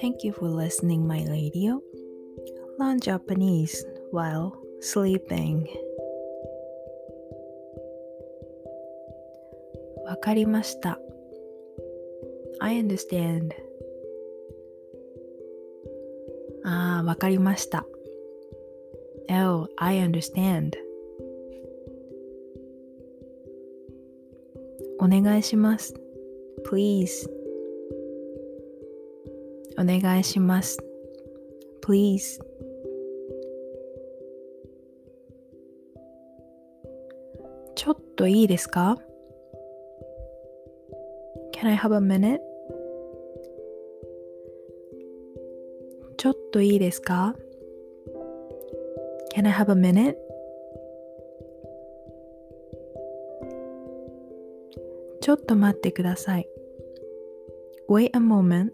Thank you for listening my radio. Learn Japanese while sleeping. わかりました。I understand. ああ、わかりました。Oh, I understand. お願いします。Please. お願いします。Please. ちょっといいですか ?Can I have a minute? ちょっといいですか ?Can I have a minute? ちょっと待ってください。Wait a moment.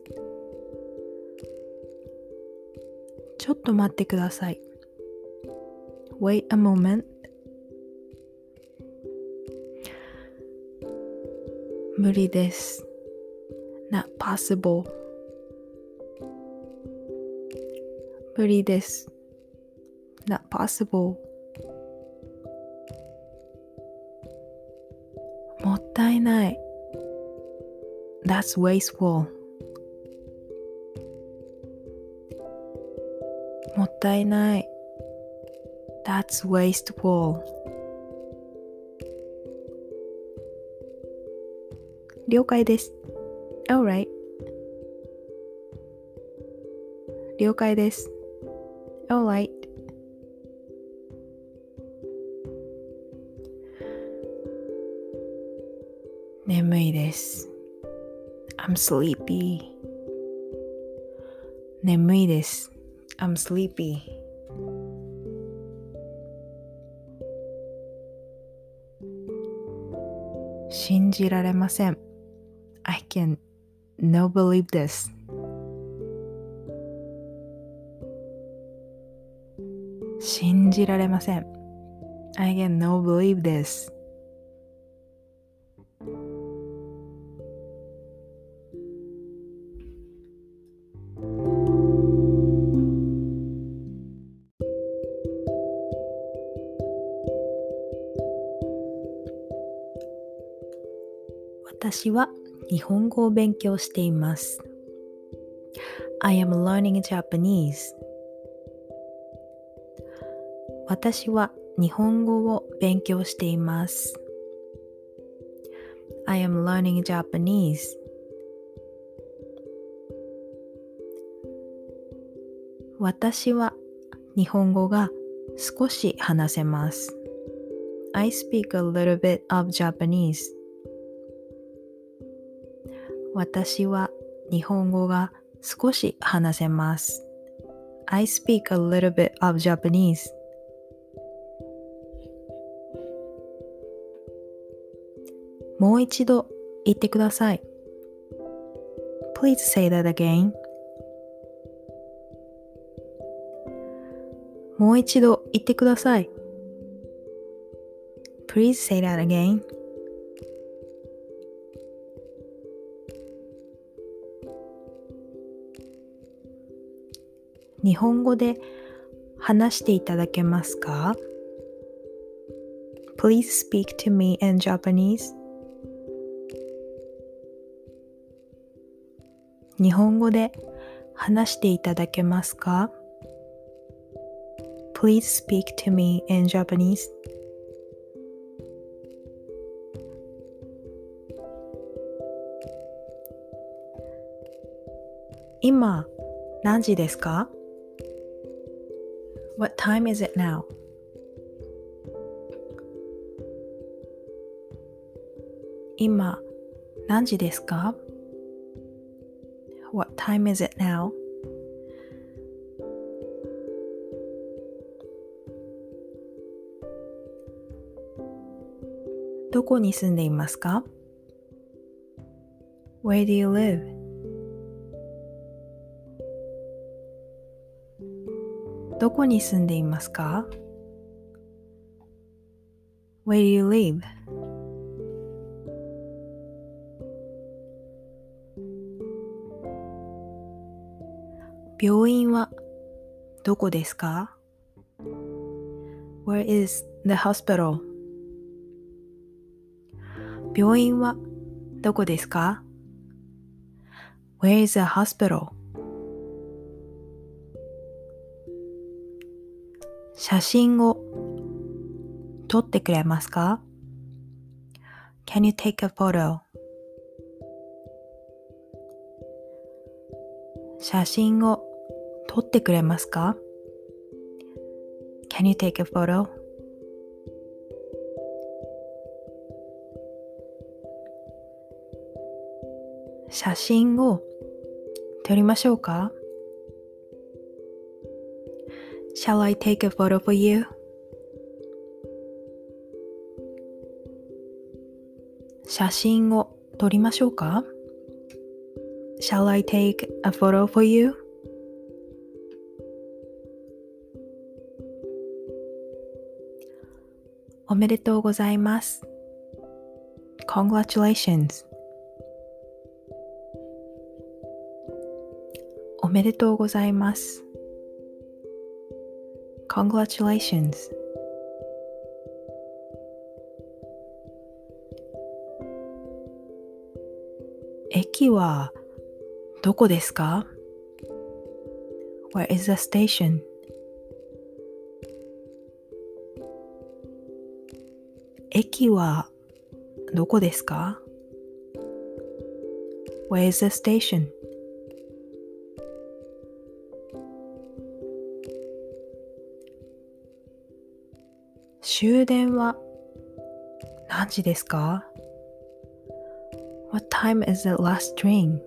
ちょっと待ってください。Wait a moment. 無理です。Not possible. 無理です。Not possible. もったいない。That's wasteful. もったいない。That's wasteful. 了解です。Alright. 了解です。Alright. 眠いです。I'm sleepy. 眠いです。 I'm sleepy. 信じられません。I can no believe this. 信じられません。I can no believe this. 私は日本語を勉強しています。I am learning Japanese. 私は日本語を勉強しています。I am learning Japanese. 私は日本語が少し話せます。I speak a little bit of Japanese. 私は日本語が少し話せます。I speak a little bit of Japanese. もう一度言ってください。Please say that again. もう一度言ってください。Please say that again. 日本語で話していただけますか ?Please speak to me in Japanese. 日本語で話していただけますか ?Please speak to me in Japanese. 今何時ですか What time is it now? 今何時ですか What time is it now? どこに住んでいますか ?Where do you live? こに住んでいますか ?Where do you live? 病院はどこですか ?Where is the hospital? 病院はどこですか ?Where is the hospital? 写真を撮ってくれますか ?Can you take a photo? 写真を撮ってくれますか ?Can you take a photo? 写真を撮りましょうか？?Shall I take a photo for you? 写真を撮りましょうか Shall I take a photo for you? おめでとうございます。Congratulations. おめでとうございます。Congratulations. 駅はどこですか ?Where is the station? 駅はどこですか ?Where is the station? 終電は何時ですか ?What time is the last train?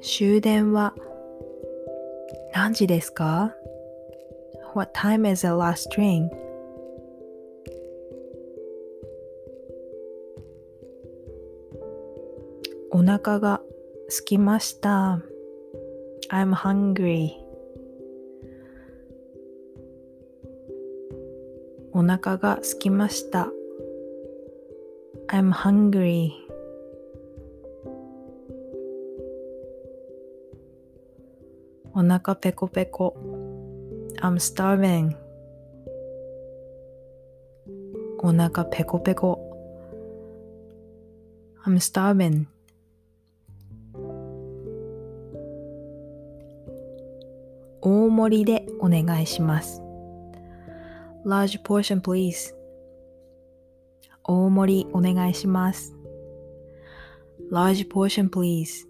終電は何時ですか ?What time is the last train? お腹が空きました。I'm hungry. お腹が空きました。I'm hungry. お腹ペコペコ。I'm starving. お腹ペコペコ。I'm starving. 大盛りでお願いします。Large portion please 大盛りお願いします。large portion please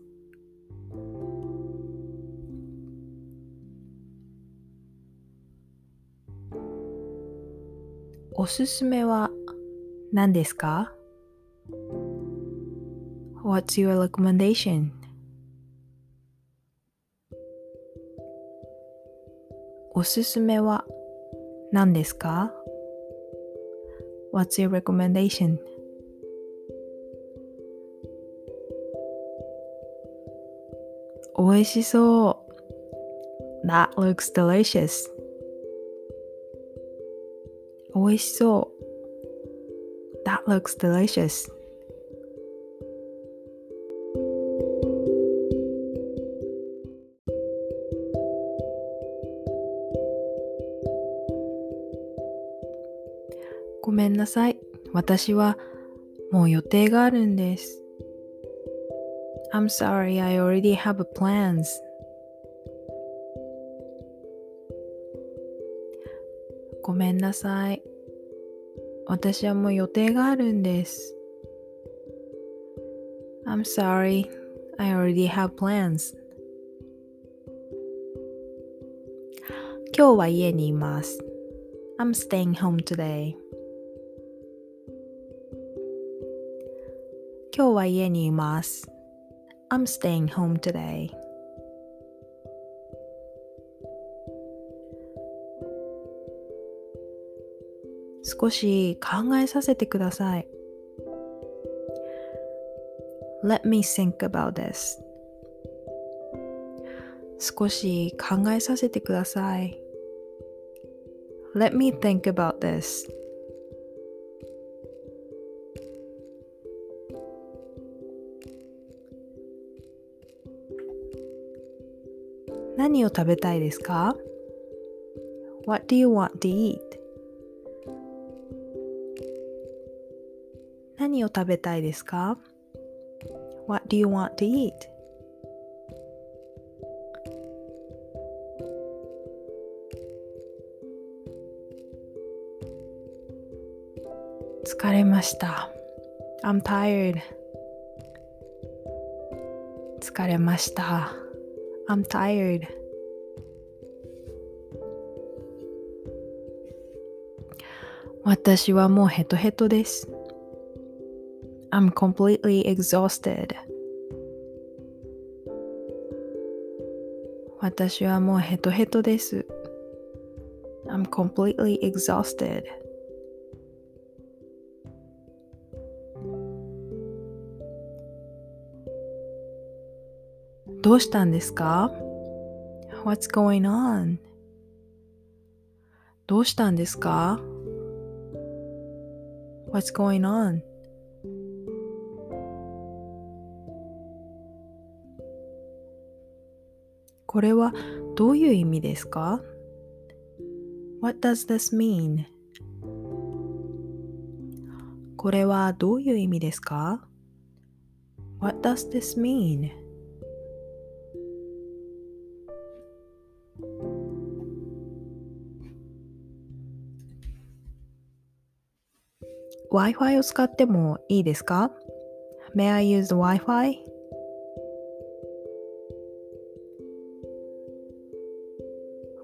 おすすめは何ですか ?What's your recommendation? おすすめは何ですか ?What's your recommendation? 美味しそう。That looks delicious. 美味しそう。That looks delicious. んなさい。私はもう予定があるんです。I'm sorry, I already have plans. ごめんなさい。私はもう予定があるんです。I'm sorry, I already have plans. 今日は家にいます。I'm staying home today. 今日は家にいます。I'm staying home today. 少し考えさせてください。Let me think about this. 少し考えさせてください。Let me think about this. 何を食べたいですか ?What do you want to eat? 何を食べたいですか ?What do you want to eat? 疲れました。I'm tired. 疲れました。I'm tired. 私はもうヘトヘトです。I'm completely exhausted. 私はもうヘトヘトです。I'm completely exhausted. どうしたんですか ?What's going on? どうしたんですか ?What's going on? これはどういう意味ですか ?What does this mean? これはどういう意味ですか ?What does this mean? Wi-Fi を使ってもいいですか ?May I use the Wi-Fi?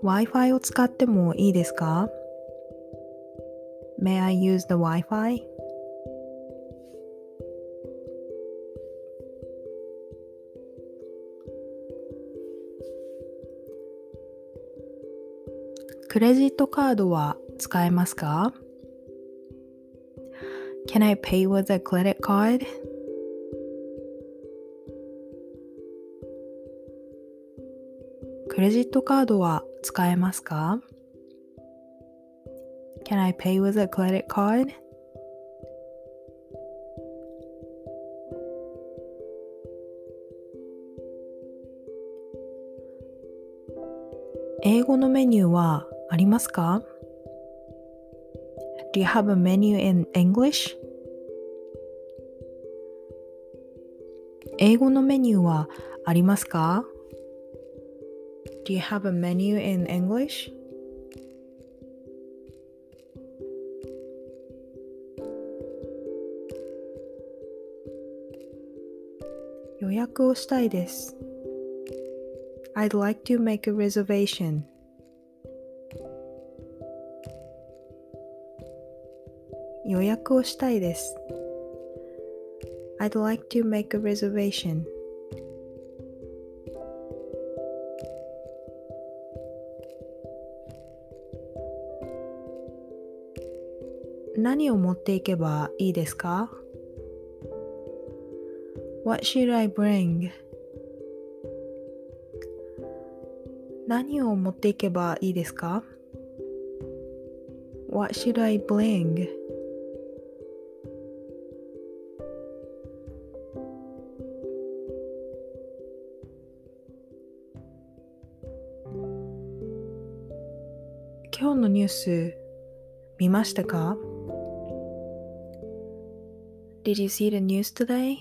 Wi-Fi を使ってもいいですか ?May I use the Wi-Fi? クレジットカードは使えますか Can I pay with a credit card? クレジットカードは使えますか Can I pay with a credit card? 英語のメニューはありますか Do you have a menu in English? 英語のメニューはありますか Do you have a menu in English? 予約をしたいです。I'd like to make a reservation. 予約をしたいです。I'd like to make a reservation. 何を持っていけばいいですか ?What should I bring? 何を持っていけばいいですか ?What should I bring? 今日のニュース見ましたか Did you see the news today?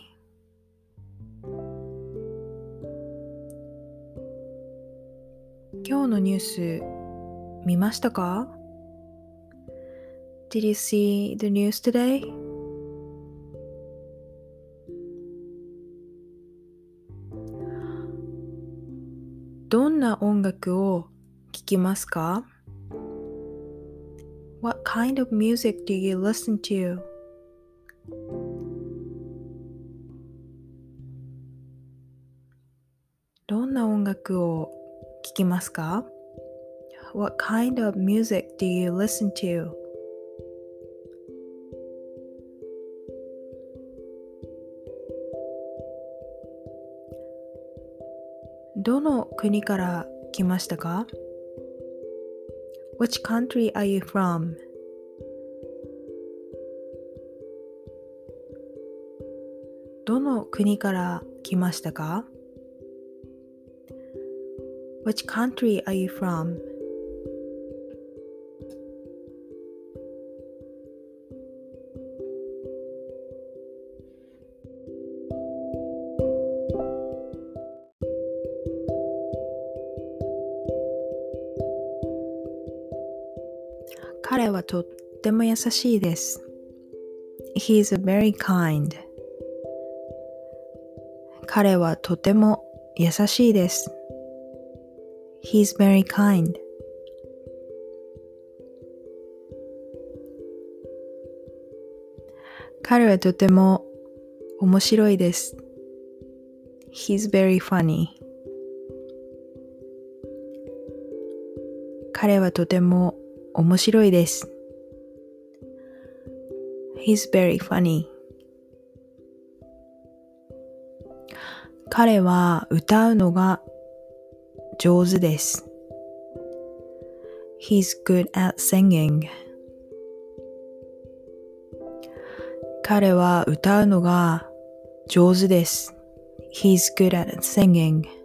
今日のニュース見ましたか Did you see the news today? どんな音楽を聴きますか What kind of music do you listen to? どんな音楽を聴きますか ?What kind of music do you listen to? どの国から来ましたか Which country are you from? どの国から来ましたか Which country are you from? 彼はとっても優しいです。He is very kind. 彼はとても優しいです。He's very kind. 彼はとても面白いです。He's very funny. 彼はとても面白いです。He's very funny. 彼は歌うのが上手です。He's good at singing. 彼は歌うのが上手です。He's good at singing.